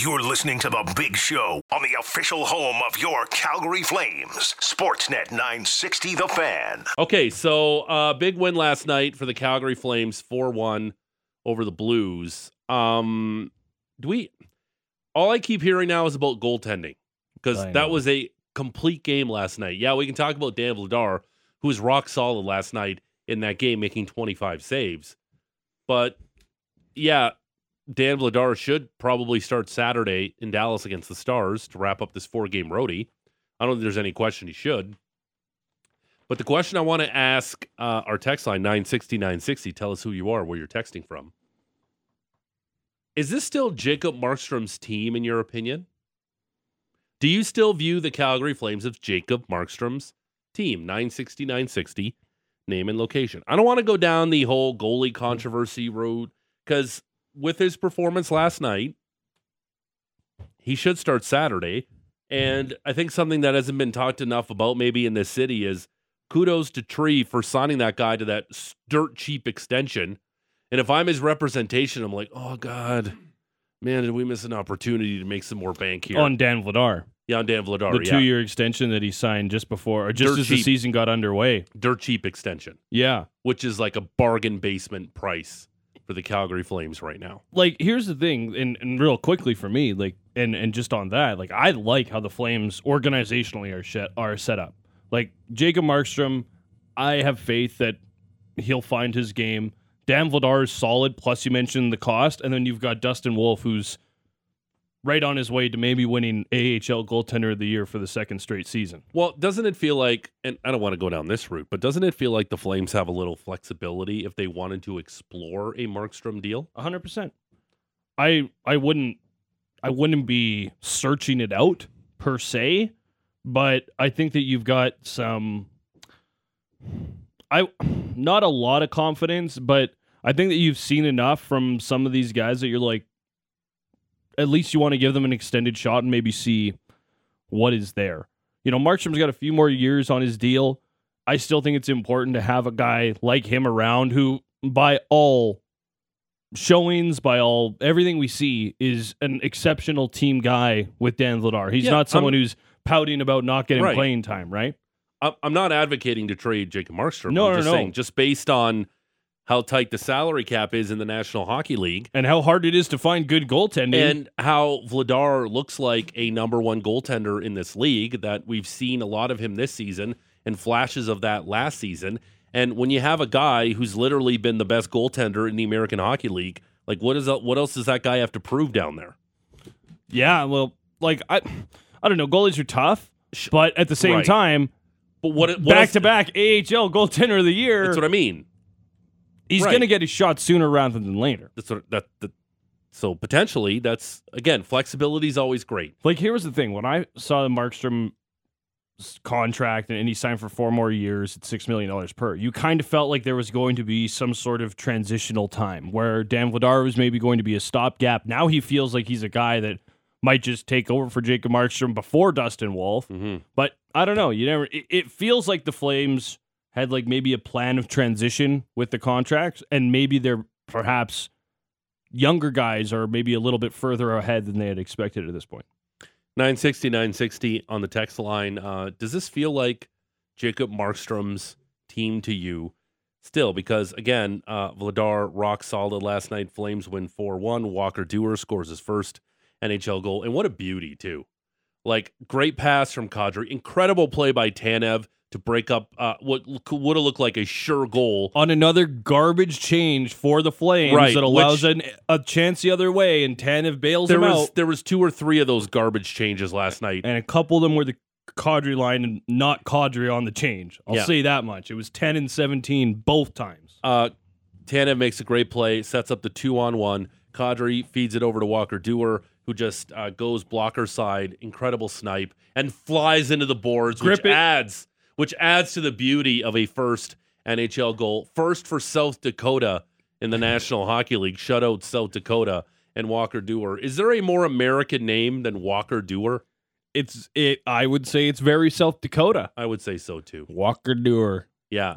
You're listening to The Big Show on the official home of your Calgary Flames. Sportsnet 960 The Fan. Okay, so uh, big win last night for the Calgary Flames, four one over the Blues. Um, do we? All I keep hearing now is about goaltending because that was a complete game last night. Yeah, we can talk about Dan Vladar, who was rock solid last night in that game, making twenty five saves. But yeah, Dan Vladar should probably start Saturday in Dallas against the Stars to wrap up this four game roadie. I don't think there's any question he should. But the question I want to ask uh, our text line 960 960, tell us who you are, where you're texting from. Is this still Jacob Markstrom's team, in your opinion? Do you still view the Calgary Flames as Jacob Markstrom's team? 960 960, name and location. I don't want to go down the whole goalie controversy road because with his performance last night, he should start Saturday. And I think something that hasn't been talked enough about maybe in this city is kudos to Tree for signing that guy to that dirt cheap extension. And if I'm his representation, I'm like, oh God, man, did we miss an opportunity to make some more bank here? on Dan Vladar. yeah, on Dan Vladar. the yeah. two year extension that he signed just before, or just Dirt as cheap. the season got underway. dirt cheap extension, Yeah. which is like a bargain basement price for the Calgary Flames right now. Like, here's the thing, and, and real quickly for me, like, and, and just on that, like, I like how the Flames organizationally are, set are set up. Like, Jacob Markstrom, I have faith that he'll find his game. Dan Vladar is solid, plus you mentioned the cost, and then you've got Dustin Wolf, who's right on his way to maybe winning AHL goaltender of the year for the second straight season. Well, doesn't it feel like, and I don't want to go down this route, but doesn't it feel like the Flames have a little flexibility if they wanted to explore a Markstrom deal? A hundred percent. I I wouldn't I wouldn't be searching it out per se, but I think that you've got some I not a lot of confidence, but I think that you've seen enough from some of these guys that you're like at least you want to give them an extended shot and maybe see what is there. You know, Markstrom's got a few more years on his deal. I still think it's important to have a guy like him around who by all showings by all everything we see is an exceptional team guy with Dan Vladar. He's Yeah, not someone I'm- who's pouting about not getting Right. playing time, right? I'm I'm not advocating to trade Jacob Markstrom. No, I'm no, just no. saying, just based on how tight the salary cap is in the National Hockey League And how hard it is to find good goaltending. and how Vladar looks like a number one goaltender in this league, that we've seen a lot of him this season and flashes of that last season. And when you have a guy who's literally been the best goaltender in the American Hockey League, like what is that, what else does that guy have to prove down there? yeah, well, like I I don't know, goalies are tough, but at the same Right. time, But what, what back else- to back AHL goaltender of the year, That's what I mean. He's right. going to get his shot sooner rather than later. That's what that, that so potentially that's again flexibility is always great. Like here was the thing: when I saw the Markstrom contract and he signed for four more years at six million dollars per, you kind of felt like there was going to be some sort of transitional time where Dan Vladar was maybe going to be a stopgap. Now he feels like he's a guy that might just take over for Jacob Markstrom before Dustin Wolf. Mm-hmm. But I don't know. You never. It, it feels like the Flames had like maybe a plan of transition with the contracts, and maybe they're perhaps younger guys are maybe a little bit further ahead than they had expected at this point. 960 960 on the text line. Uh, does this feel like Jacob Markstrom's team to you still? Because again, uh, Vladar rock solid last night. Flames win 4 1. Walker Duehr scores his first NHL goal. And what a beauty, too. Like, great pass from Kadri. Incredible play by Tanev to break up uh, what would have looked like a sure goal. on another garbage change for the Flames Right, that allows which- an, a chance the other way, and Tanev bails There him was, out. there was two or three of those garbage changes last night. And a couple of them were the Kadri line and not Kadri on the change. I'll Yeah. say that much. It was 10 and 17 both times. Uh, Tanev makes a great play, sets up the two on one. Kadri feeds it over to Walker Duehr, who just uh, goes blocker side, incredible snipe, and flies into the boards, Grip which it. adds which adds to the beauty of a first NHL goal. First for South Dakota in the National Hockey League. shut out South Dakota and Walker Duehr. Is there a more American name than Walker Duehr? It's it. I would say it's very South Dakota. I would say so too. Walker Duehr. Yeah.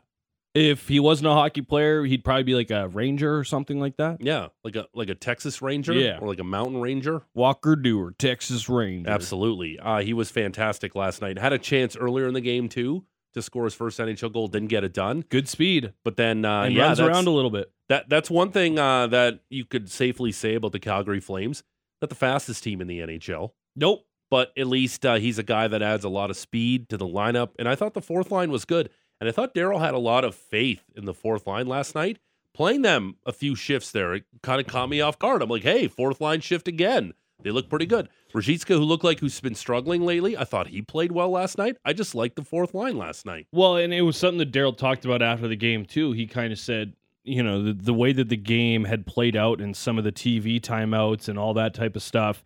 If he wasn't a hockey player, he'd probably be like a ranger or something like that. Yeah, like a like a Texas Ranger, Yeah. or like a Mountain Ranger. Walker Duehr, Texas Ranger. Absolutely, uh, he was fantastic last night. Had a chance earlier in the game too to score his first NHL goal, didn't get it done. Good speed. But then, uh, and yeah, runs around a little bit. That that's one thing uh, that you could safely say about the Calgary Flames. Not the fastest team in the NHL, Nope. but at least uh, he's a guy that adds a lot of speed to the lineup. And I thought the fourth line was good. And I thought Darryl had a lot of faith in the fourth line last night. Playing them a few shifts there, it kind of caught me off guard. I'm like, hey, fourth line shift again. They look pretty good. Ruzicka, who looked like who's been struggling lately, I thought he played well last night. I just liked the fourth line last night. Well, and it was something that Darryl talked about after the game too. He kind of said, you know, the, the way that the game had played out and some of the TV timeouts and all that type of stuff,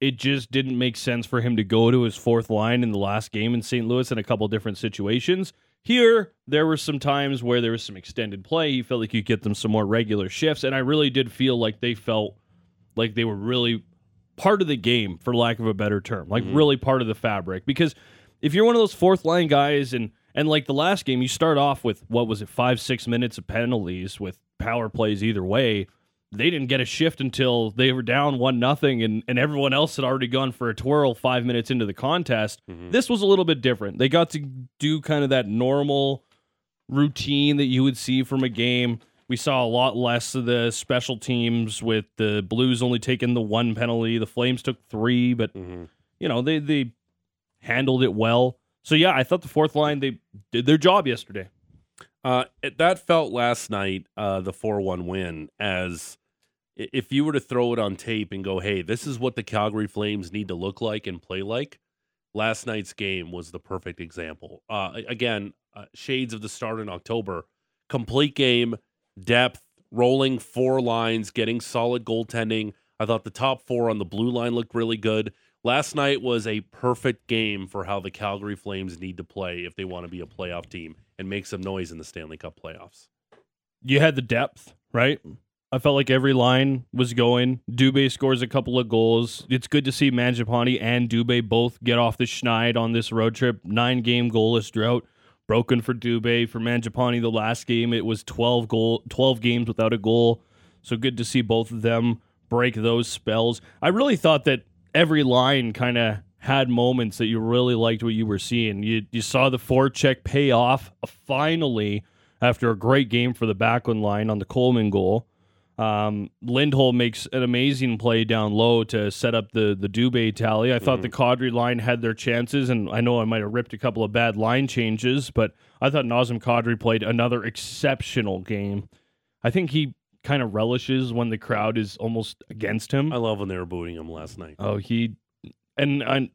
it just didn't make sense for him to go to his fourth line in the last game in St. Louis in a couple different situations. Here, there were some times where there was some extended play. He felt like you get them some more regular shifts, and I really did feel like they felt like they were really part of the game, for lack of a better term, like Mhm. really part of the fabric. Because if you're one of those fourth line guys, and and like the last game, you start off with what was it, five six minutes of penalties with power plays either way. They didn't get a shift until they were down one nothing, and and everyone else had already gone for a twirl five minutes into the contest. Mhm. This was a little bit different. They got to do kind of that normal routine that you would see from a game. We saw a lot less of the special teams with the Blues only taking the one penalty. The Flames took three, but Mhm. you know they they handled it well. So yeah, I thought the fourth line they did their job yesterday. Uh, it- that felt last night, uh, the 4 1 win, as if you were to throw it on tape and go, hey, this is what the Calgary Flames need to look like and play like, last night's game was the perfect example. Uh, again, uh, shades of the start in October, complete game, depth, rolling four lines, getting solid goaltending. I thought the top four on the blue line looked really good. Last night was a perfect game for how the Calgary Flames need to play if they want to be a playoff team and make some noise in the Stanley Cup playoffs. You had the depth, right? I felt like every line was going. Dubé scores a couple of goals. It's good to see Mangiapane and Dubé both get off the schneid on this road trip. Nine game goalless drought broken for Dubé. For Mangiapane, the last game it was twelve goal, twelve games without a goal. So good to see both of them break those spells. I really thought that every line kind of had moments that you really liked what you were seeing. You you saw the forecheck pay off finally after a great game for the Backlund line on the Coleman goal. Um, Lindholm makes an amazing play down low to set up the the Dubé tally. I thought the Kadri line had their chances, and I know I might have ripped a couple of bad line changes, but I thought Nazem Kadri played another exceptional game. I think he kind of relishes when the crowd is almost against him. I love when they were booting him last night. Oh, he and I.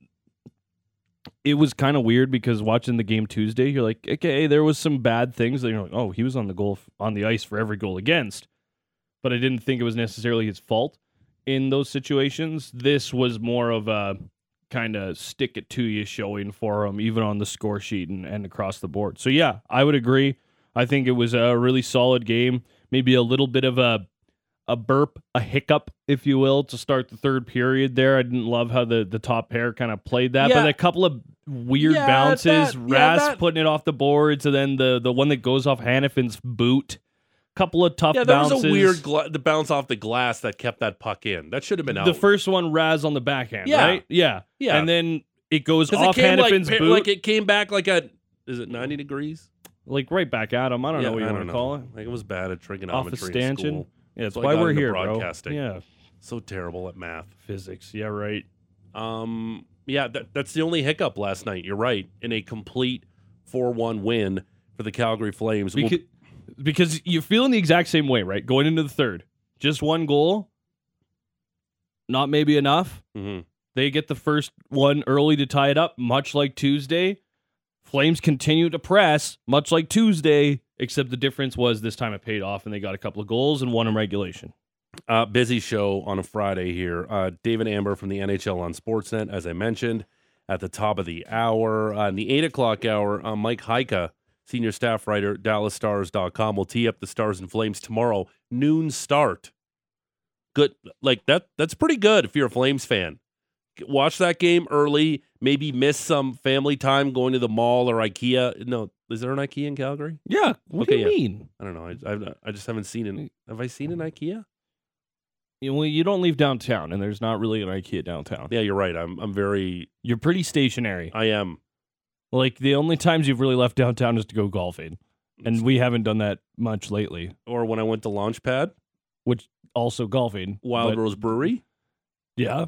It was kind of weird because watching the game Tuesday, you're like, okay, there was some bad things. That you're like, oh, he was on the goal on the ice for every goal against, but I didn't think it was necessarily his fault in those situations. This was more of a kind of stick it to you showing for him, even on the score sheet and, and across the board. So yeah, I would agree. I think it was a really solid game. Maybe a little bit of a a burp, a hiccup, if you will, to start the third period there. I didn't love how the, the top pair kind of played that, Yeah. but a couple of weird Yeah, bounces, that- yeah, Ras that- putting it off the boards, and then the, the one that goes off Hanifin's boot. Couple of tough Yeah, there bounces. was a weird gla- the bounce off the glass that kept that puck in. That should have been out. The first one, Raz on the backhand, Yeah. right? Yeah. Yeah. And then it goes off it like, boot, like it came back like a is it ninety degrees? Like right back at him. I don't Yeah, know what you I want to call it. Like it was bad at Off a trigonometry in stanchion. school. Yeah, that's So why we're here, broadcasting. bro. Yeah. So terrible at math. Physics. Yeah, right. Um, yeah, that, that's the only hiccup last night. You're right. In a complete four-one win for the Calgary Flames. We'll- Because, you're feeling the exact same way, right? Going into the third, just one goal, not maybe enough. Mhm. They get the first one early to tie it up, much like Tuesday. Flames continue to press, much like Tuesday, except the difference was this time it paid off and they got a couple of goals and one in regulation. Uh, busy show on a Friday here. Uh, David Amber from the NHL on Sportsnet, as I mentioned, at the top of the hour. Uh, in the 8 o'clock hour, uh, Mike Heika, senior staff writer, DallasStars.com, will tee up the Stars and Flames tomorrow, noon start. Good. Like, that. that's pretty good if you're a Flames fan. Watch that game early, maybe miss some family time going to the mall or IKEA. No, Is there an IKEA in Calgary? Yeah. What Okay, do you yeah. mean? I don't know. I I've, I just haven't seen an. Have I seen an IKEA? You, well, you don't leave downtown, and there's not really an IKEA downtown. Yeah, you're right. I'm I'm very. You're pretty stationary. I am. Like the only times you've really left downtown is to go golfing, and we haven't done that much lately. Or when I went to Launchpad, Which also golfing. Wild but- Rose Brewery. Yeah.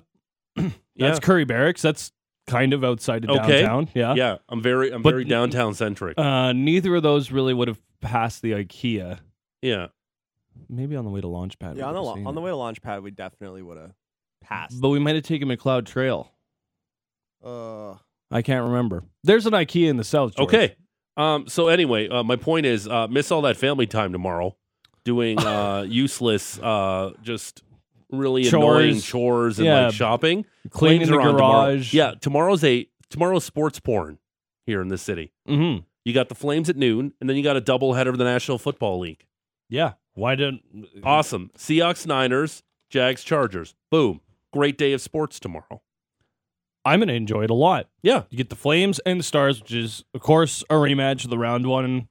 Yeah. That's Currie Barracks. That's kind of outside of Okay. downtown. Yeah. Yeah, I'm very I'm But- very downtown centric. Uh, neither of those really would have passed the IKEA. yeah. Maybe on the way to Launchpad. we Yeah, on the would've lo- seen on the it. way to Launchpad, we definitely would have passed. But we might have taken Macleod Trail. uh, I can't remember. There's an IKEA in the south. George. Okay. Um. So anyway, uh, my point is, uh, miss all that family time tomorrow, doing uh, useless, uh, just really annoying Chores. chores and Yeah. like shopping. Cleaning Flames the are on tomorrow. garage. Yeah, tomorrow's a tomorrow's sports porn here in the city. Mm-hmm. You got the Flames at noon, and then you got a doubleheader of the National Football League. Yeah. Why didn't? Awesome. Seahawks, Niners, Jags, Chargers. Boom. Great day of sports tomorrow. I'm gonna enjoy it a lot. Yeah. You get the Flames and the Stars, which is of course a rematch of the round one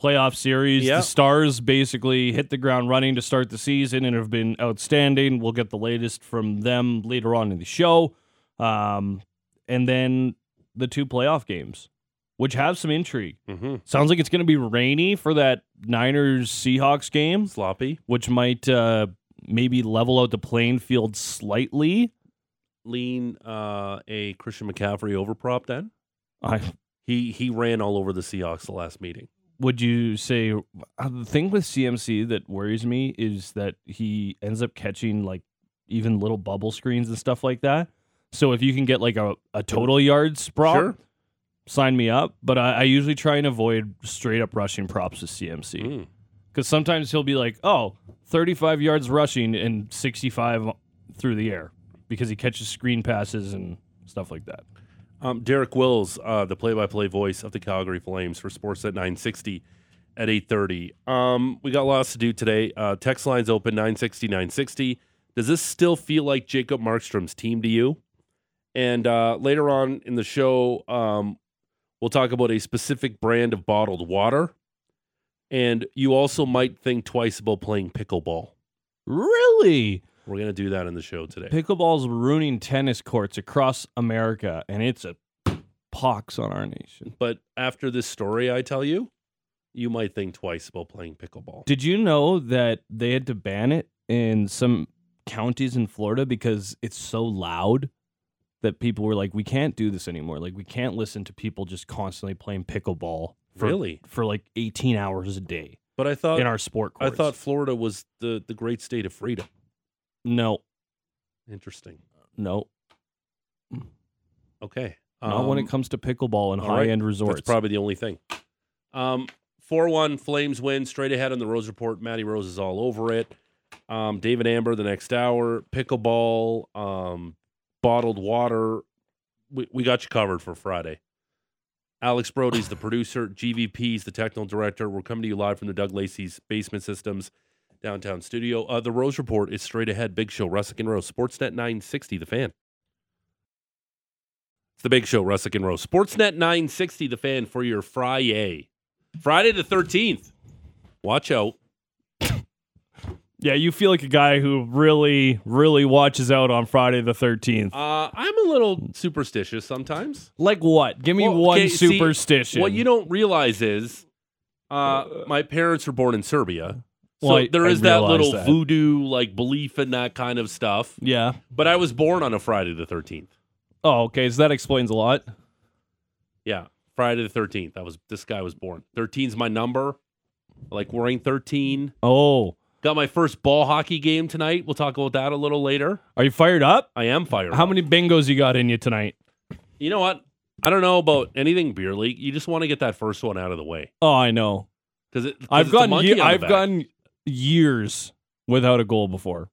playoff series. Yeah. The Stars basically hit the ground running to start the season and have been outstanding. We'll get the latest from them later on in the show. Um, and then the two playoff games, which have some intrigue. Mm-hmm. Sounds like it's going to be rainy for that Niners Seahawks game, Sloppy. which might uh, maybe level out the playing field slightly. Lean uh, a Christian McCaffrey overprop then. I He he ran all over the Seahawks the last meeting. would you say uh, the thing with CMC that worries me is that he ends up catching like even little bubble screens and stuff like that. So if you can get like a, a total yards prop, Sure. sign me up. But I, I usually try and avoid straight up rushing props with CMC Mm. because sometimes he'll be like, oh, 35 yards rushing and 65 through the air because he catches screen passes and stuff like that. Um, Derek Wills, uh, the play-by-play voice of the Calgary Flames for Sportsnet 960 at 8:30. Um, we got lots to do today. Uh, text lines open 960 960. Does this still feel like Jacob Markstrom's team to you? And uh, later on in the show, um, we'll talk about a specific brand of bottled water. And you also might think twice about playing pickleball. Really? We're going to do that in the show today. Pickleball's ruining tennis courts across America, and it's a pox on our nation. But after this story I tell you, you might think twice about playing pickleball. Did you know that they had to ban it in some counties in Florida because it's so loud that people were like, "We can't do this anymore. Like, we can't listen to people just constantly playing pickleball for Really? for like 18 hours a day But I thought in our sport I thought Florida was the the great state of freedom. No, Interesting. no, Okay. not when Um, it comes to pickleball and high end resorts. That's probably the only thing. Um, four one Flames win straight ahead on the Rose Report. Matty Rose is all over it. Um, David Amber the next hour. Pickleball. Um, bottled water. We we got you covered for Friday. Alex Brody's the producer. GVP's the technical director. We're coming to you live from the Doug Lacey's Basement Systems downtown studio. Uh, the Rose Report is straight ahead. Big show. Russick and Rose. Sportsnet 960. The fan. It's the big show, Russick and Rose. Sportsnet 960, the fan for your Friday. Friday the 13th. Watch out. yeah, you feel like a guy who really, really watches out on Friday the 13th. Uh, I'm a little superstitious sometimes. Like what? Give me Well, one okay, see, superstition. What you don't realize is uh, my parents were born in Serbia. So Well, I- there I is that little that. voodoo like belief in that kind of stuff. Yeah. But I was born on a Friday the 13th. Oh, okay. So that explains a lot. Yeah, Friday the 13th. I was this guy was born. 13's my number. I like wearing 13. Oh, Got my first ball hockey game tonight. We'll talk about that a little later. are you fired up? I am fired. How up. many bingos you got in you tonight? You know what? I don't know about anything beer league. You just want to get that first one out of the way Oh, I know. because I've it's a Ye- on the I've back. gone years without a goal before.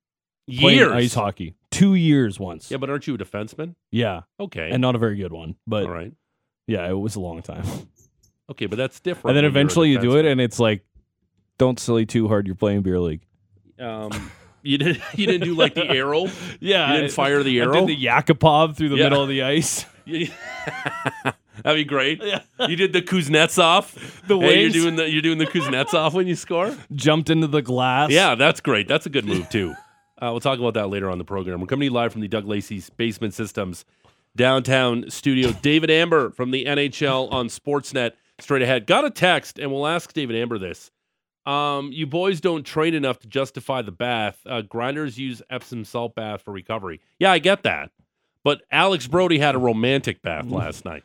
playing years. ice hockey. Two years once. Yeah, but aren't you a defenseman? Yeah, Okay, and not a very good one, but all right. yeah, it was a long time. Okay, but that's different. and then when you're a eventually you do it, and it's like, don't silly too hard. You're playing beer league. Um, you didn't. You didn't do like the arrow. Yeah, You didn't fire the I arrow. did the Yakupov through the Yeah. middle of the ice. That'd be great. You did the Kuznetsov. The Hey, you're doing the you're doing the Kuznetsov when you score. Jumped into the glass. Yeah, that's great. That's a good move too. Uh, we'll talk about that later on the program. We're coming to you live from the Doug Lacey's Basement Systems downtown studio. David Amber from the NHL on Sportsnet. Straight ahead. Got a text, and we'll ask David Amber this. Um, you boys don't train enough to justify the bath. Uh, grinders use Epsom salt bath for recovery. Yeah, I get that. But Alex Brody had a romantic bath last night.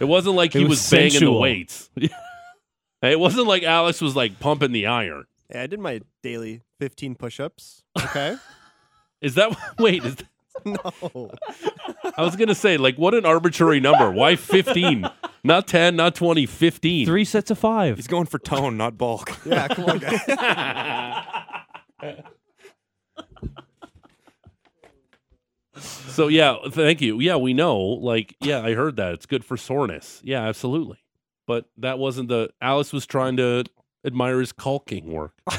It wasn't like It he was was, banging sensual. the weights. it wasn't like Alex was like pumping the iron. Yeah, I did my daily 15 push-ups. Okay. Is that wait? Is that, no. I was gonna say like what an arbitrary number. Why fifteen? Not ten, not 20, 15. Three sets of five. He's going for tone, not bulk. Yeah, come on, guys. So yeah, thank you. Yeah, we know. Like, yeah, I heard that. It's good for soreness. Yeah, absolutely. But that wasn't the Alice was trying to admire his caulking work.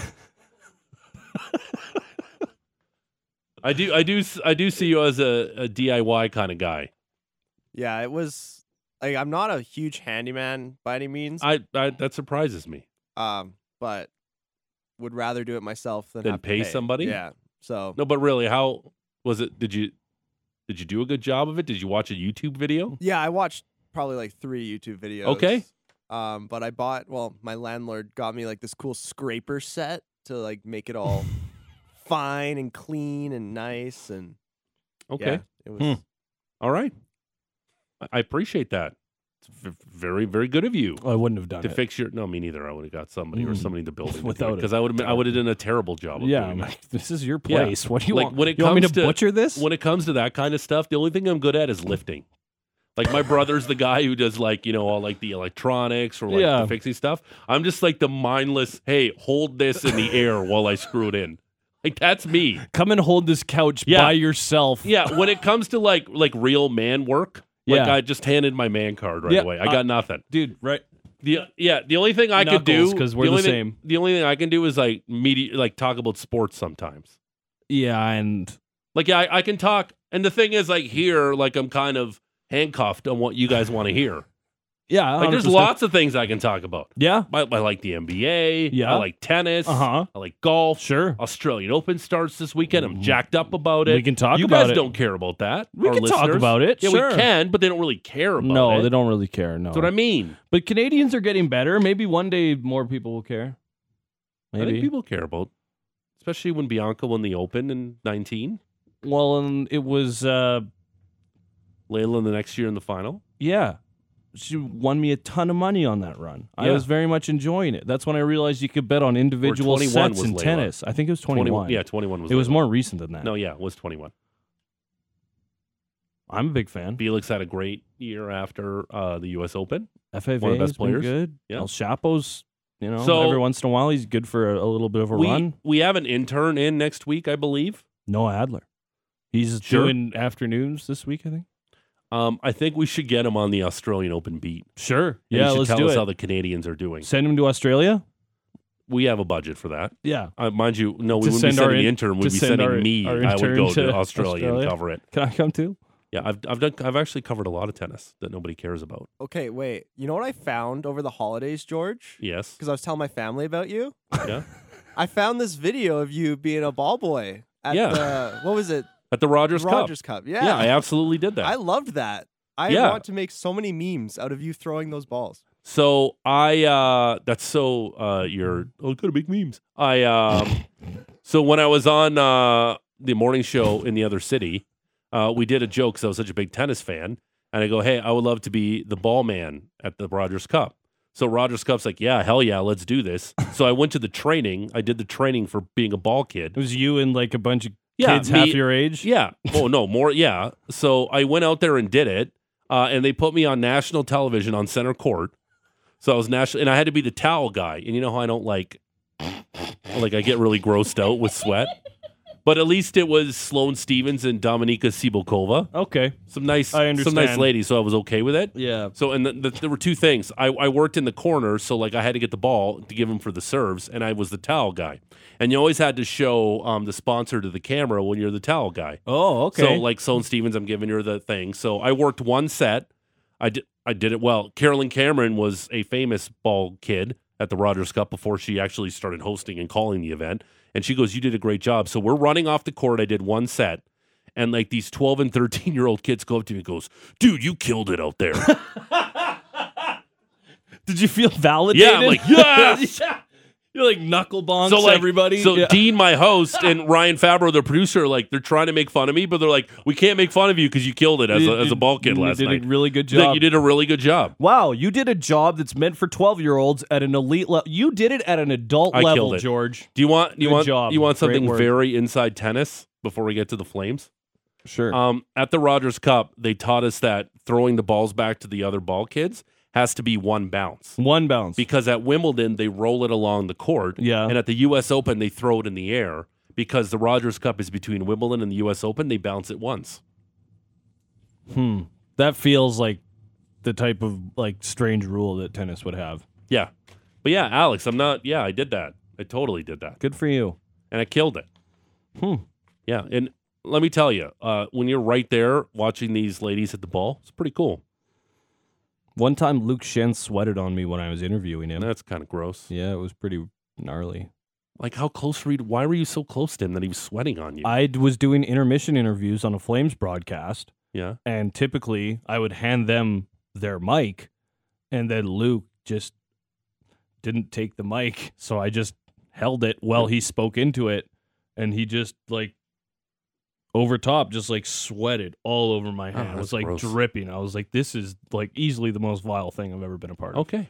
I do I do I do see you as a, a DIY kind of guy. Yeah, it was like I'm not a huge handyman by any means. I, I that surprises me. um, but would rather do it myself than, Than to pay somebody? Yeah. So No, but really, how was it? Did you did you do a good job of it? Did you watch a YouTube video? yeah, I watched probably like three YouTube videos. Okay. Um, but I bought well, my landlord got me like this cool scraper set to like make it all fine and clean and nice and Okay. yeah, it was Hmm. All right. I- I appreciate that. It's very, very good of you I wouldn't have done it. to it. fix your. No, me neither. I would have got somebody or Mm. somebody in the building Without it. because I would have. I would have done a terrible job. Of yeah, doing I'm that. like, this is your place. What do you Like, want? when it you want me to, comes to- butcher this? when it comes to that kind of stuff, the only thing I'm good at is lifting. Like my brother's the guy who does like you know all like the electronics or like Yeah. the fixing stuff. I'm just like the mindless. Hey, hold this in the air while I screw it in. Like that's me. Come and hold this couch Yeah. by yourself. Yeah, when it comes to like like real man work, like Yeah. I just handed my man card right Yeah, away. I uh, got nothing. dude. Right? The yeah, the only thing I could do because we're the the thing- same. the only thing I can do is like media, like talk about sports sometimes. Yeah, and Like yeah, I, I can talk, and the thing is like here, like I'm kind of handcuffed on what you guys want to hear. Yeah, Like there's lots of things I can talk about. Yeah. I, I like the NBA. Yeah. I like tennis. Uh huh. I like golf. Sure. Australian Open starts this weekend. I'm Mhm. jacked up about it. We can talk you about guys it. don't care about that. We our can talk about it, Yeah, sure. we can, but they don't really care about No, it. No, they don't really care. No. That's what I mean. But Canadians are getting better. Maybe one day more people will care. I Maybe. think people care about, especially when Bianca won the Open in 19. well, and it was uh Leylah in the next year in the final. yeah. She won me a ton of money on that run. I was very much enjoying it. That's when I realized you could bet on individual 21 sets in Leylah. tennis. I think it was 21. Yeah, 21 was. It was more recent than that. No, yeah, it was 21. I'm a big fan. Felix had a great year after uh, the U.S. Open. FFA one of the best players. good. Yeah. El Chapo's, you know, So- every once in a while he's good for a, a little bit of a we run. we have an intern in next week, I believe. Noah Adler. He's Sure. doing afternoons this week, I think. Um, I think we should get him on the Australian Open beat. Sure. And Yeah, should let's tell do us it. how the Canadians are doing. Send him to Australia. We have a budget for that. Yeah. Uh, mind you, no, we To wouldn't be send our sending the intern. to We'd be send sending our- me. our I would intern go to, to Australia, Australia. and cover it. Can I come too? Yeah, I've I've done I've actually covered a lot of tennis that nobody cares about. Okay, wait. You know what I found over the holidays, George? Yes. Because I was telling my family about you. Yeah. I found this video of you being a ball boy at Yeah. the what was it? At the Rogers, Rogers Cup. Cup. Yeah. Yeah, I absolutely did that. I loved that. I Yeah. want to make so many memes out of you throwing those balls. So I uh that's so uh you're oh gotta make memes. I um so when I was on uh the morning show in the other city, uh we did a joke because I was such a big tennis fan, and I go, Hey, I would love to be the ball man at the Rogers Cup. So Rogers Cup's like, Yeah, hell yeah, let's do this. so I went to the training. I did the training for being a ball kid. It was you and like a bunch of Yeah, kids half your age. Yeah. Oh no, more. Yeah. So I went out there and did it, uh, and they put me on national television on center court. So I was national, and I had to be the towel guy. And you know how I don't like, like I get really grossed out with sweat. But at least it was Sloane Stevens and Dominika Cibulkova, Okay. some nice, I some nice understand. ladies. So I was okay with it. Yeah. So and the, the, there were two things. I, I worked in the corner, so like I had to get the ball to give him for the serves, and I was the towel guy. And you always had to show um, the sponsor to the camera when you're the towel guy. Oh, okay. So like Sloane Stevens, I'm giving her the thing. So I worked one set. I did I did it well. Caroline Cameron was a famous ball kid at the Rogers Cup before she actually started hosting and calling the event. And she goes, You did a great job. So we're running off the court. I did one set. And like these 12 and 13 year old kids go up to me and goes, Dude, you killed it out there. Did you feel validated? Yeah, I'm like, yes! Yeah. You're like knuckle bonks so like everybody. So Yeah. Dean, my host, and Ryan Fabro, the producer, like they're trying to make fun of me, but they're like, We can't make fun of you because you killed it as You a, as a did- ball kid you last did night. a really good Like, job. you did a really good job. Wow, you did a job that's meant for 12 year olds at an elite level. You did it at an adult I level. George. Do you want you Good want job. you want something very inside tennis before we get to the Flames? Sure. Um, at the Rogers Cup, they taught us that throwing the balls back to the other ball kids has to be one bounce. One bounce. Because at Wimbledon, they roll it along the court. Yeah. And at the U.S. Open, they throw it in the air. Because the Rogers Cup is between Wimbledon and the U.S. Open, they bounce it once. hmm. That feels like the type of like strange rule that tennis would have. Yeah. But yeah, Alex, I'm not, yeah, I did that. I totally did that. Good for you. And I killed it. Hmm. Yeah. And let me tell you, uh, when you're right there watching these ladies hit the ball, it's pretty cool. One time Luke Schenn sweated on me when I was interviewing him. That's kind of gross. Yeah, it was pretty gnarly. Like, how close were you? Why were you so close to him that he was sweating on you? I d- was doing intermission interviews on a Flames broadcast, yeah. and typically I would hand them their mic, and then Luke just didn't take the mic, so I just held it while he spoke into it, and he just like over top, just like sweated all over my hand. it was like gross. dripping. I was like, this is like easily the most vile thing I've ever been a part of. Okay.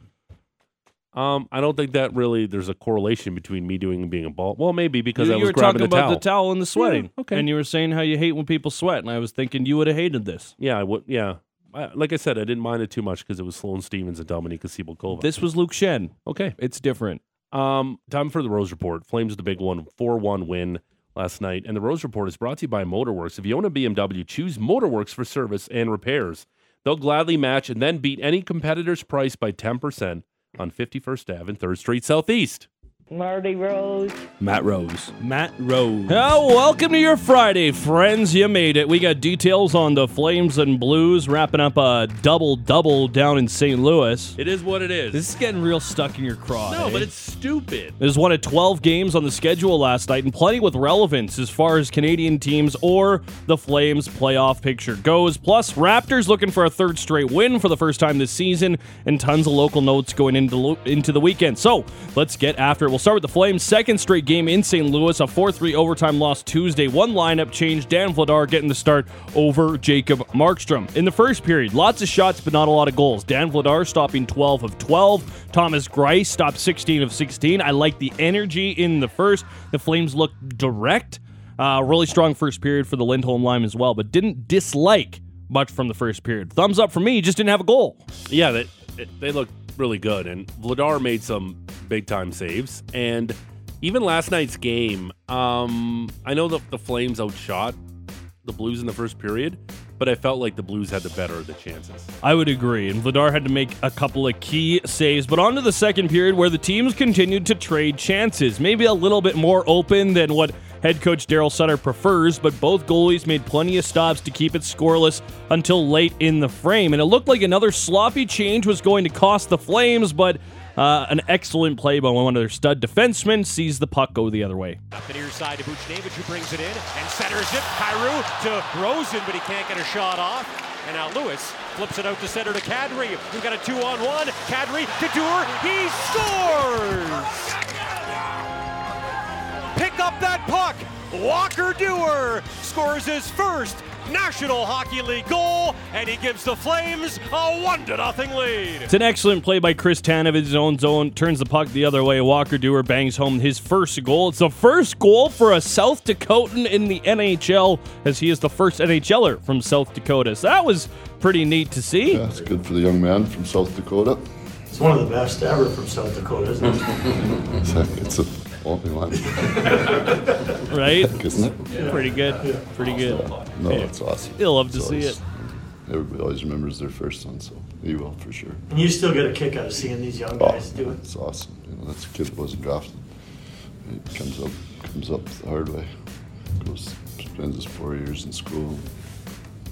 Um, I don't think that really there's a correlation between me doing and being a ball. Well, maybe because you, I you was were grabbing talking the about towel. the towel and the sweating, okay. and you were saying how you hate when people sweat, and I was thinking you would have hated this. yeah, I would. Yeah, I, like I said, I didn't mind it too much because it was Sloane Stevens and Dominika Cibulkova. This was Luke Schenn. okay. It's different. Um, time for the Rose Report. Flames the big one, four one win last night, and the Rose Report is brought to you by Motorworks. If you own a BMW, choose Motorworks for service and repairs. They'll gladly match and then beat any competitor's price by ten percent on 51st Ave and Third Street Southeast. Marty Rose. Matt Rose. Matt Rose. Oh, welcome to your Friday, friends. You made it. We got details on the Flames and Blues wrapping up a double double down in St. Louis. It is what it is. This is getting real stuck in your craw. no, eh? but it's stupid. There's one of 12 games on the schedule last night, and plenty with relevance as far as Canadian teams or the Flames playoff picture goes. Plus, Raptors looking for a third straight win for the first time this season, and tons of local notes going into, lo- into the weekend. So, let's get after it. We'll start with the Flames' second straight game in St. Louis, a 4 3 overtime loss Tuesday. One lineup change, Dan Vladar getting the start over Jacob Markstrom. In the first period, lots of shots, but not a lot of goals. Dan Vladar stopping 12 of 12. Thomas Greiss stopped 16 of 16. I like the energy in the first. The Flames looked direct. Uh, really strong first period for the Lindholm line as well, but didn't dislike much from the first period. Thumbs up for me, just didn't have a goal. Yeah, they, they look really good. And Vladar made some big time saves. And even last night's game, um, I know the, the Flames outshot the Blues in the first period, but I felt like the Blues had the better of the chances. I would agree. And Vladar had to make a couple of key saves. But on to the second period where the teams continued to trade chances. Maybe a little bit more open than what head coach Darryl Sutter prefers, but both goalies made plenty of stops to keep it scoreless until late in the frame. And it looked like another sloppy change was going to cost the Flames, but uh, an excellent play by one of their stud defensemen sees the puck go the other way. Up the near side to Buchnevich, who brings it in and centers it. Kyrou to Rosen, but he can't get a shot off. And now Lewis flips it out to center to Kadri. We've got a two-on-one. Kadri to Duehr. He scores! Pick up that puck. Walker Duehr scores his first National Hockey League goal, and he gives the Flames a one to nothing lead. It's an excellent play by Chris Tanev in his own zone. Turns the puck the other way. Walker Duehr bangs home his first goal. It's the first goal for a South Dakotan in the NHL, as he is the first NHLer from South Dakota. So that was pretty neat to see. Yeah, good for the young man from South Dakota. It's one of the best ever from South Dakota, isn't it? It's a, it's a only one, Right? isn't it? Pretty good. Pretty good. No, it's awesome. You'll love to It's see always- it. Everybody always remembers their first one, so you will for sure. And you still get a kick out of seeing these young Oh, guys do it. it's awesome. You know, that's a kid that wasn't drafted. He comes up, comes up the hard way. Goes, spends his four years in school.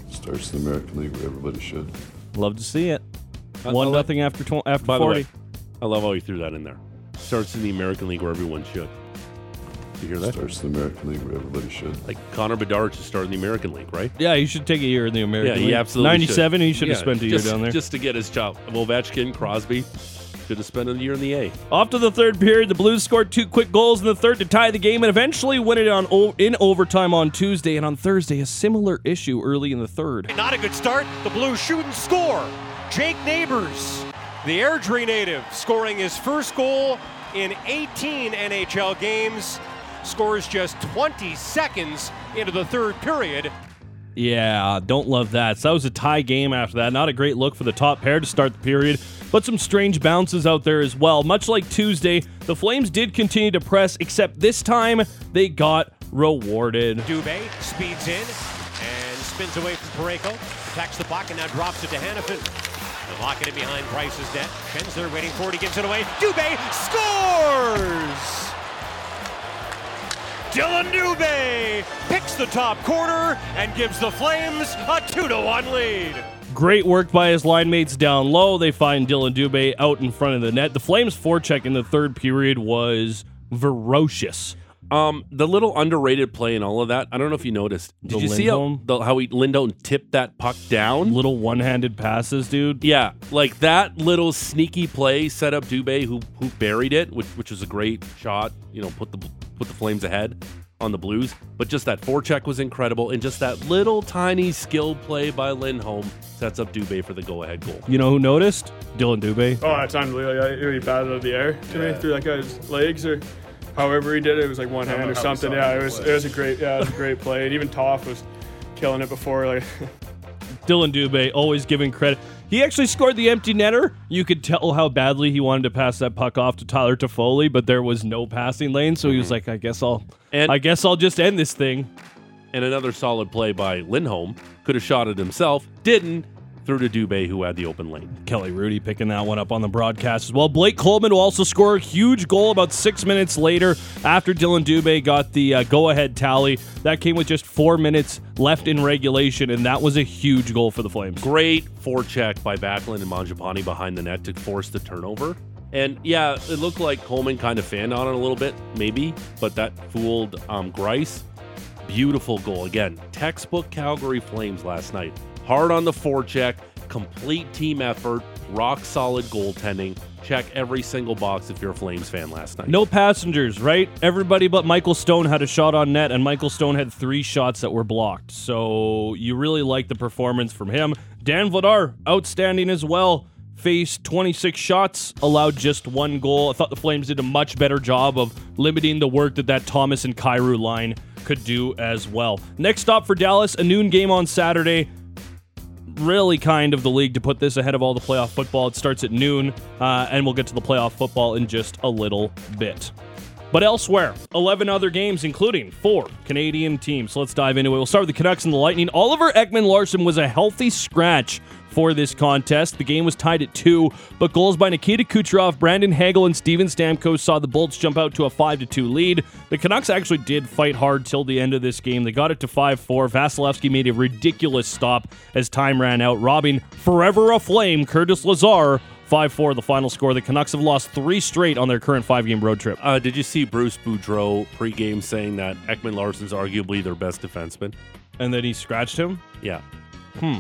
Starts the American League where everybody should. Love to see it. One nothing after tw- after By the forty. way, I love how you threw that in there. Starts in the American League where everyone should. You hear that? Starts in the American League where everybody should. Like Connor Bedard should start in the American League, right? Yeah, he should take a year in the American League. yeah, he absolutely Ninety-seven. Should. He should have spent a year down there. just to get his job. Ovechkin, Crosby should have spent a year in the A. Off to the third period, the Blues scored two quick goals in the third to tie the game and eventually win it on in overtime on Tuesday. And on Thursday, a similar issue early in the third. Not a good start. The Blues shoot and score. Jake Neighbours, the Airdrie native, scoring his first goal in 18 NHL games, scores just 20 seconds into the third period. Yeah, don't love that. So that was a tie game after that. Not a great look for the top pair to start the period, but some strange bounces out there as well. Much like Tuesday, the Flames did continue to press, except this time they got rewarded. Dubé speeds in and spins away from Parayko. Attacks the puck and now drops it to Hanifin. The lock it behind Price's net. Schenzler waiting for it. He gives it away. Dubé scores! Dillon Dubé picks the top corner and gives the Flames a 2 to 1 lead. Great work by his line mates down low. They find Dillon Dubé out in front of the net. The Flames forecheck in the third period was ferocious. Um, the little underrated play and all of that. I don't know if you noticed. Did The you see how, the, how he Lindholm tipped that puck down? Little one-handed passes, dude. Yeah, like that little sneaky play set up Dubé, who who buried it, which which was a great shot. You know, put the put the Flames ahead on the Blues. But just that forecheck was incredible, and just that little tiny skill play by Lindholm sets up Dubé for the go-ahead goal. You know who noticed? Dillon Dubé. Oh, that's unbelievable. He batted out of the air to me through that guy's legs or however he did it. It was like one hand or something. Yeah, it was it was a great yeah, it was a great play. And even Toff was killing it before. Like Dillon Dubé always giving credit. He actually scored the empty netter. You could tell how badly he wanted to pass that puck off to Tyler Toffoli, but there was no passing lane, so he was mm-hmm. like, "I guess I'll, And- I guess I'll just end this thing." And another solid play by Lindholm. Could have shot it himself, didn't. Through to Dubé, who had the open lane. Kelly Hrudey picking that one up on the broadcast as well. Blake Coleman will also score a huge goal about six minutes later after Dillon Dubé got the uh, go-ahead tally. That came with just four minutes left in regulation, and that was a huge goal for the Flames. Great forecheck by Backlund and Mangiapane behind the net to force the turnover. And yeah, it looked like Coleman kind of fanned on it a little bit, maybe, but that fooled um, Greiss. Beautiful goal. Again, textbook Calgary Flames last night. Hard on the forecheck, complete team effort, rock solid goaltending. Check every single box if you're a Flames fan last night. No passengers, right? Everybody but Michael Stone had a shot on net, and Michael Stone had three shots that were blocked. So you really like the performance from him. Dan Vladar, outstanding as well. Faced 26 shots, allowed just one goal. I thought the Flames did a much better job of limiting the work that that Thomas and Kyrou line could do as well. Next stop for Dallas, a noon game on Saturday really kind of the league to put this ahead of all the playoff football. It starts at noon, uh, and we'll get to the playoff football in just a little bit. But elsewhere, 11 other games, including four Canadian teams. So let's dive into it. We'll start with the Canucks and the Lightning. Oliver Ekman-Larsson was a healthy scratch for this contest. The game was tied at two, but goals by Nikita Kucherov, Brandon Hagel, and Steven Stamkos saw the Bolts jump out to a 5 2 lead. The Canucks actually did fight hard till the end of this game. They got it to 5 4. Vasilevskiy made a ridiculous stop as time ran out, robbing forever aflame Curtis Lazar 5 4 the final score. The Canucks have lost three straight on their current five game road trip. Uh, did you see Bruce Boudreau pregame saying that Ekman Larson's arguably their best defenseman? And then he scratched him. Yeah. Hmm.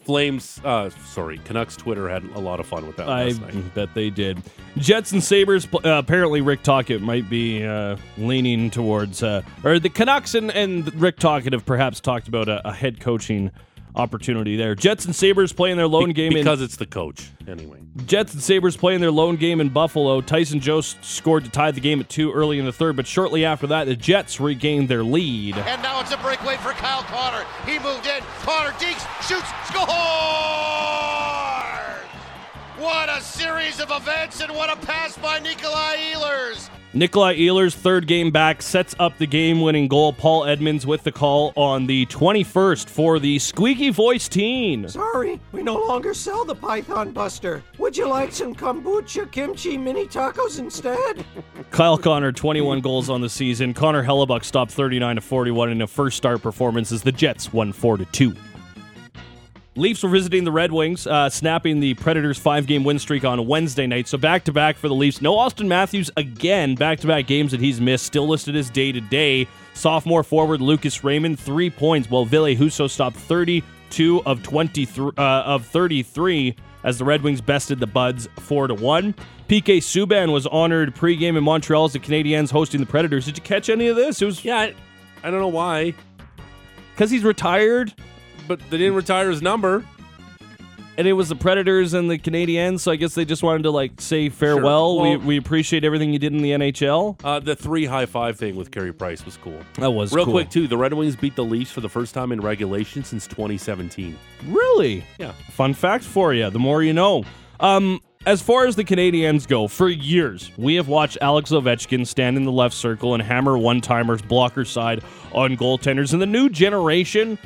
Flames, uh, sorry, Canucks Twitter had a lot of fun with that I last night. bet they did. Jets and Sabres, uh, apparently Rick Tocchet might be uh, leaning towards, uh, or the Canucks and, and Rick Tocchet have perhaps talked about a, a head coaching opportunity there. Jets and Sabres playing their lone Be- game in because it's the coach, anyway. Jets and Sabres playing their lone game in Buffalo. Tyson Jost scored to tie the game at two early in the third, but shortly after that, the Jets regained their lead. And now it's a breakaway for Kyle Connor. He moved in. Connor Deeks shoots, scores! What a series of events and what a pass by Nikolai Ehlers. Nikolai Ehlers' third game back sets up the game winning goal. Paul Edmonds with the call on the 21st for the squeaky voice teen. Sorry, we no longer sell the Python Buster. Would you like some kombucha kimchi mini tacos instead? Kyle Connor, 21 goals on the season. Connor Hellebuyck stopped 39 to 41 in a first start performance as the Jets won 4 to 2. Leafs were visiting the Red Wings, uh, snapping the Predators' five game win streak on Wednesday night. So back to back for the Leafs. No Auston Matthews again, back to back games that he's missed, still listed as day to day. Sophomore forward Lucas Raymond, three points, while Ville Husso stopped 32 of 23 uh, of 33 as the Red Wings bested the Buds 4 to 1. PK Subban was honored pregame in Montreal as the Canadiens hosting the Predators. Did you catch any of this? It was Yeah, I, I don't know why, because he's retired. But they didn't retire his number. and it was the Predators and the Canadiens, so I guess they just wanted to like say farewell. Well- we, we appreciate everything you did in the NHL. Uh, the three high five thing with Carey Price was cool. That was Real cool. quick, too, the Red Wings beat the Leafs for the first time in regulation since 2017. Really? Yeah. Fun fact for you. The more you know. Um, as far as the Canadiens go, for years we have watched Alex Ovechkin stand in the left circle and hammer one-timers blocker side on goaltenders. And the new generation,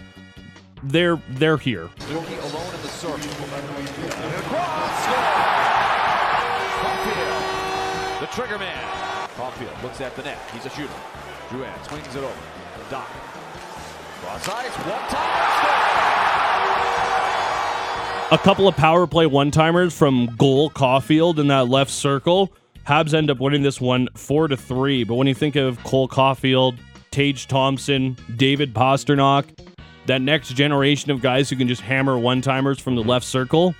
they're they're here. Wilkie alone in the circle. And across, score! Caulfield, the trigger man. Caulfield looks at the net. He's a shooter. Drouin swings it over. Dach. Cross ice, one time, a couple of power play one timers from goal Caulfield in that left circle. Habs end up winning this one four to three. But when you think of Cole Caulfield, Tage Thompson, David Pastrnak, that next generation of guys who can just hammer one timers from the left circle,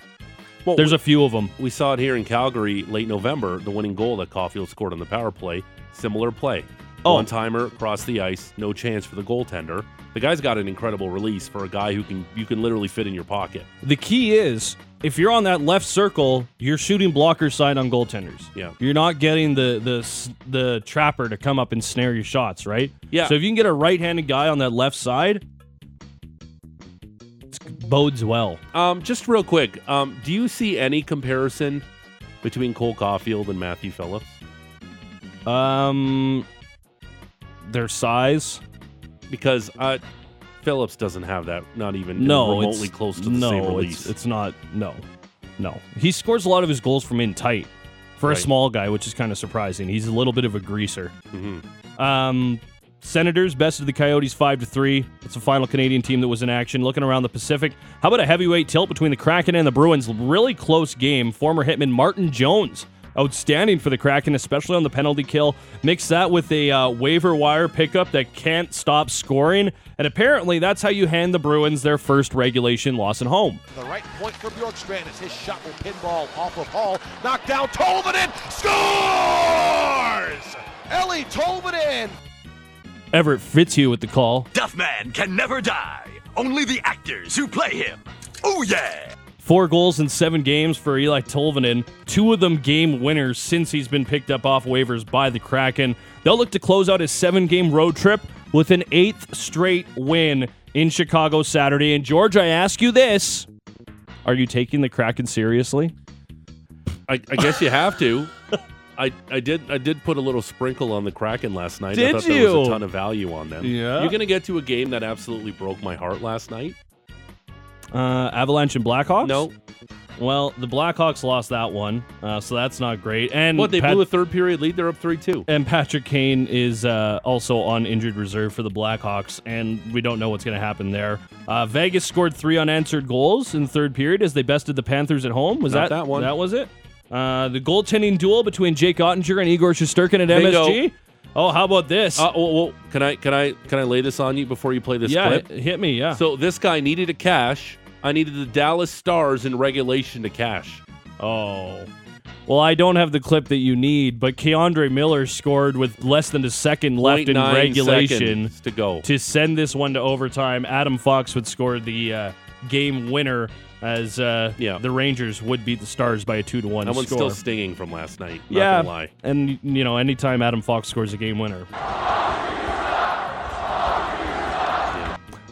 Well, there's we, a few of them. we saw it here in Calgary late November, the winning goal that Caulfield scored on the power play. Similar play. Oh. One timer across the ice, no chance for the goaltender. The guy's got an incredible release for a guy who can you can literally fit in your pocket. The key is if you're on that left circle, you're shooting blocker side on goaltenders. Yeah. You're not getting the the the trapper to come up and snare your shots, right? Yeah. So if you can get a right-handed guy on that left side, bodes well. Um, just real quick, um, do you see any comparison between Cole Caulfield and Matthew Phillips? Um, their size. Because uh, Phillips doesn't have that, not even No, remotely it's, close to the no, same it's- release. It's, not. No, no. He scores a lot of his goals from in tight for Right. a small guy, which is kind of surprising. He's a little bit of a greaser. Mhm. Um, Senators bested the Coyotes five to three. It's the final Canadian team that was in action. Looking around the Pacific, how about a heavyweight tilt between the Kraken and the Bruins? Really close game. Former hitman Martin Jones, outstanding for the Kraken, especially on the penalty kill. Mix that with a uh, waiver wire pickup that can't stop scoring, and apparently that's how you hand the Bruins their first regulation loss at home. The right point for Bjorkstrand as his shot will pinball off of Hall. Knocked down, Tolvanen scores! Eeli Tolvanen! Everett Fitzhugh with the call. Duffman can never die. Only the actors who play him. Oh yeah! Four goals in seven games for Eeli Tolvanen, two of them game winners since he's been picked up off waivers by the Kraken. They'll look to close out his seven game road trip with an eighth straight win in Chicago Saturday. And George, I ask you this Are you taking the Kraken seriously? I, I guess you have to. I, I did I did put a little sprinkle on the Kraken last night. I Did thought there was you? a ton of value on them. Yeah. You're gonna get to a game that absolutely broke my heart last night. Uh, Avalanche and Blackhawks? No. Well, the Blackhawks lost that one, uh, so that's not great. And What they Pat- blew a third period lead. They're up three two. And Patrick Kane is uh, also on injured reserve for the Blackhawks, and we don't know what's going to happen there. Uh, Vegas scored three unanswered goals in the third period as they bested the Panthers at home. Was Not that that one. That was it. Uh, the goaltending duel between Jake Oettinger and Igor Shesterkin at Bingo. MSG. Oh, how about this? Uh, well, well, can I can I can I lay this on you before you play this yeah, clip? hit- hit me. Yeah. So this guy needed a cash. I needed the Dallas Stars in regulation to cash. Oh. Well, I don't have the clip that you need, but K'Andre Miller scored with less than a second left in regulation to go. to send this one to overtime. Adam Fox would score the uh, game winner as uh, Yeah. the Rangers would beat the Stars by a two to one That one's score. still stinging from last night. Not yeah, gonna lie. and you know, anytime Adam Fox scores a game winner.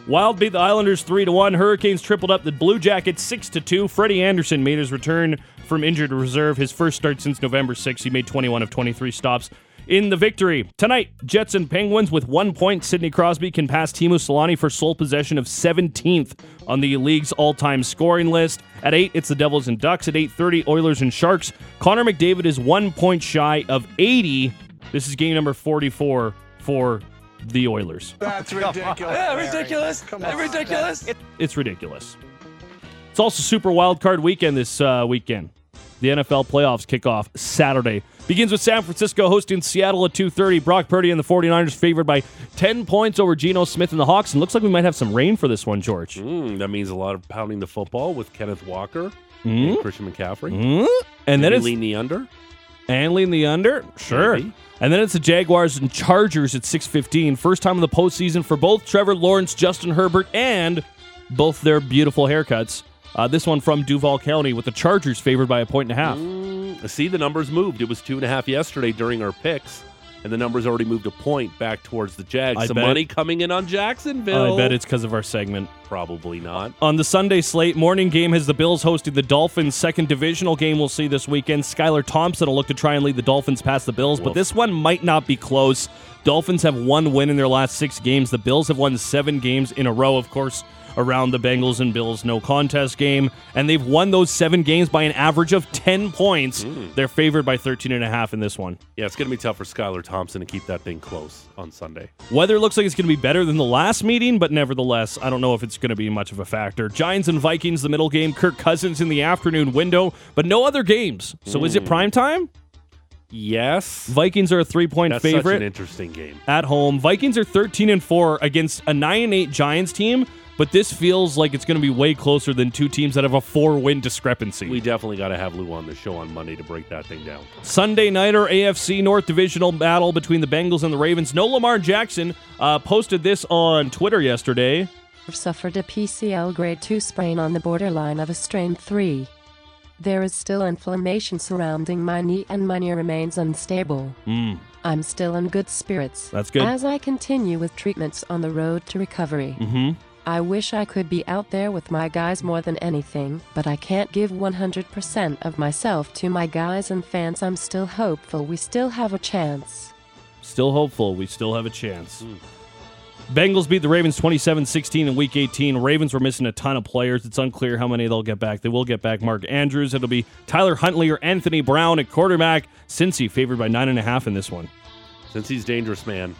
Wild beat the Islanders 3 to 1. Hurricanes tripled up the Blue Jackets 6 to 2. Freddie Andersen made his return from injured reserve. His first start since November 6. He made 21 of 23 stops in the victory. Tonight, Jets and Penguins with one point. Sidney Crosby can pass Teemu Selanne for sole possession of 17th on the league's all-time scoring list. At 8, it's the Devils and Ducks. At 8.30, Oilers and Sharks. Connor McDavid is one point shy of 80. This is game number 44 for the Oilers. That's ridiculous. Yeah, ridiculous. Come on. ridiculous. It's ridiculous. It's also Super Wild Card Weekend this uh, weekend. The NFL playoffs kick off Saturday. Begins with San Francisco hosting Seattle at 2.30. Brock Purdy and the 49ers favored by 10 points over Geno Smith and the Hawks. And looks like we might have some rain for this one, George. Mm, that means a lot of pounding the football with Kenneth Walker Mm. and Christian McCaffrey. Mm. And then it's lean the under. and lean the under. Sure. Maybe. And then it's the Jaguars and Chargers at 6:15. First time in the postseason for both Trevor Lawrence, Justin Herbert, and both their beautiful haircuts. Uh, this one from Duval County with the Chargers favored by a point and a half. Mm, see, the numbers moved. It was two and a half yesterday during our picks, and the numbers already moved a point back towards the Jags. I Some bet- money coming in on Jacksonville. I bet it's because of our segment. probably not. On the Sunday slate, morning game has the Bills hosting the Dolphins. Second divisional game we'll see this weekend. Skylar Thompson will look to try and lead the Dolphins past the Bills, but this one might not be close. Dolphins have one win in their last six games. The Bills have won seven games in a row, of course, around the Bengals and Bills no contest game. And they've won those seven games by an average of 10 points. Hmm. They're favored by 13 and a half in this one. Yeah, it's going to be tough for Skylar Thompson to keep that thing close on Sunday. Weather looks like it's going to be better than the last meeting, but nevertheless, I don't know if it's going to be much of a factor. Giants and Vikings, the middle game. Kirk Cousins in the afternoon window, but no other games. So is it hmm. prime time? Yes. Vikings are a three point That's such favorite an interesting game. at home. Vikings are 13 and 4 against a 9 and 8 Giants team, but this feels like it's going to be way closer than two teams that have a four win discrepancy. We definitely got to have Lou on the show on Monday to break that thing down. Sunday nighter AFC North Divisional battle between the Bengals and the Ravens. No Lamar Jackson uh, posted this on Twitter yesterday. I've suffered a PCL grade 2 sprain on the borderline of a strain 3. There is still inflammation surrounding my knee and my knee remains unstable. Mm. I'm still in good spirits. That's good. As I continue with treatments on the road to recovery. Mm-hmm. I wish I could be out there with my guys more than anything, but I can't give 100% of myself to my guys and fans. I'm still hopeful we still have a chance. Still hopeful. We still have a chance. Hmm. Bengals beat the Ravens 27 16 in week 18. Ravens were missing a ton of players. It's unclear how many they'll get back. They will get back Mark Andrews. It'll be Tyler Huntley or Anthony Brown at quarterback. Cincy favored by 9.5 in this one. Since he's dangerous, man.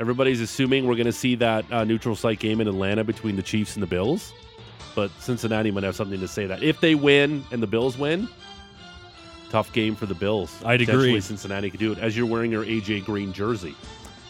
Everybody's assuming we're going to see that uh, neutral site game in Atlanta between the Chiefs and the Bills. But Cincinnati might have something to say that. If they win and the Bills win, tough game for the Bills. I'd agree. Cincinnati could do it as you're wearing your AJ Green jersey.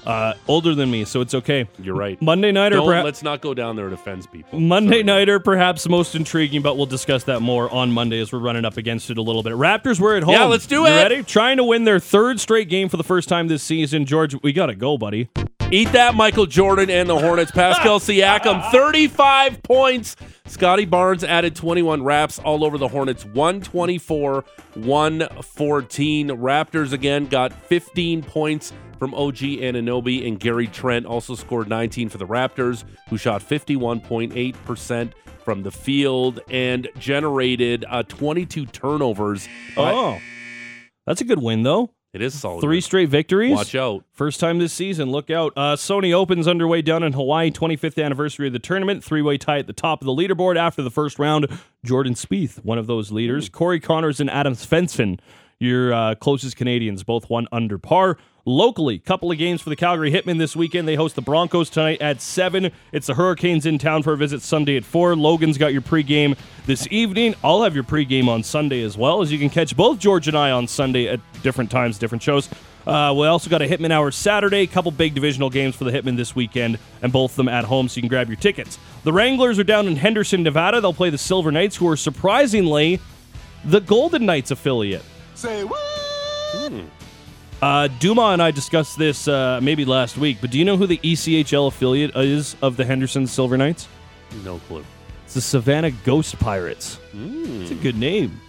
Uh, older than me, so it's okay. You're right. Monday night or Don't, let's not go down there and offend people. Monday nighter, perhaps most intriguing, but we'll discuss that more on Monday as we're running up against it a little bit. Raptors were at home. Yeah, let's do You it. Ready? Trying to win their third straight game for the first time this season. George, we got to go, buddy. Eat that, Michael Jordan and the Hornets. Pascal Siakam, 35 points. Scotty Barnes added 21 raps all over the Hornets. 124, 114. Raptors again got 15 points from OG Anunoby, and Gary Trent also scored 19 for the Raptors, who shot 51.8% from the field and generated uh, 22 turnovers. Oh, that's a good win, though. It is solid. Three straight victories. Watch out. First time this season. Look out. Uh, Sony Open's underway down in Hawaii. 25th anniversary of the tournament. Three way tie at the top of the leaderboard after the first round. Jordan Spieth, one of those leaders. Corey Conners and Adam Svensson, your uh, closest Canadians, both one under par. Locally, couple of games for the Calgary Hitmen this weekend. They host the Broncos tonight at 7. It's the Hurricanes in town for a visit Sunday at 4. Logan's got your pregame this evening. I'll have your pregame on Sunday as well, as you can catch both George and I on Sunday at different times, different shows. Uh, we also got a Hitman Hour Saturday, couple big divisional games for the Hitmen this weekend, and both of them at home, so you can grab your tickets. The Wranglers are down in Henderson, Nevada. They'll play the Silver Knights, who are surprisingly the Golden Knights affiliate. Say what? Uh, Duma and I discussed this uh, maybe last week, but do you know who the ECHL affiliate is of the Henderson Silver Knights? No clue. It's the Savannah Ghost Pirates. It's a good name.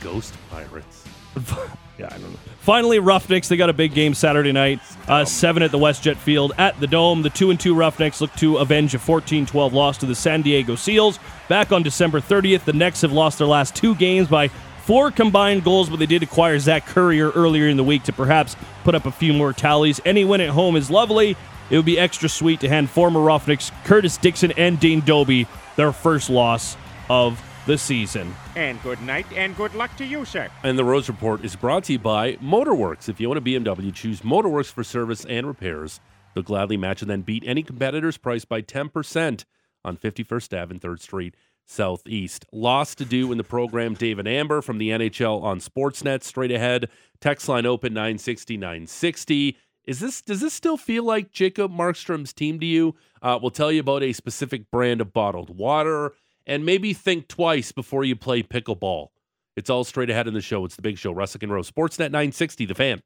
Ghost Pirates. Yeah, I don't know. Finally, Roughnecks. They got a big game Saturday night. Uh, seven at the WestJet Field at the Dome. The two and two Roughnecks look to avenge a 14-12 loss to the San Diego Seals. Back on December 30th, the Necks have lost their last two games by four combined goals, but they did acquire Zach Currier earlier in the week to perhaps put up a few more tallies. Any win at home is lovely. It would be extra sweet to hand former Roughnecks Curtis Dickson and Dane Dobbie their first loss of the season. And good night and good luck to you, sir. And the Rose Report is brought to you by Motorworks. If you own a BMW, choose Motorworks for service and repairs. They'll gladly match and then beat any competitor's price by 10% on 51st Ave and 3rd Street. Southeast. Lots to do in the program. David Amber from the NHL on Sportsnet. Straight ahead. Text line open 960 960. Is this does this still feel like Jacob Markstrom's team to you? Uh, we'll tell you about a specific brand of bottled water and maybe think twice before you play pickleball. It's all straight ahead in the show. It's the big show. Russick and Rose. Sportsnet 960, the fan.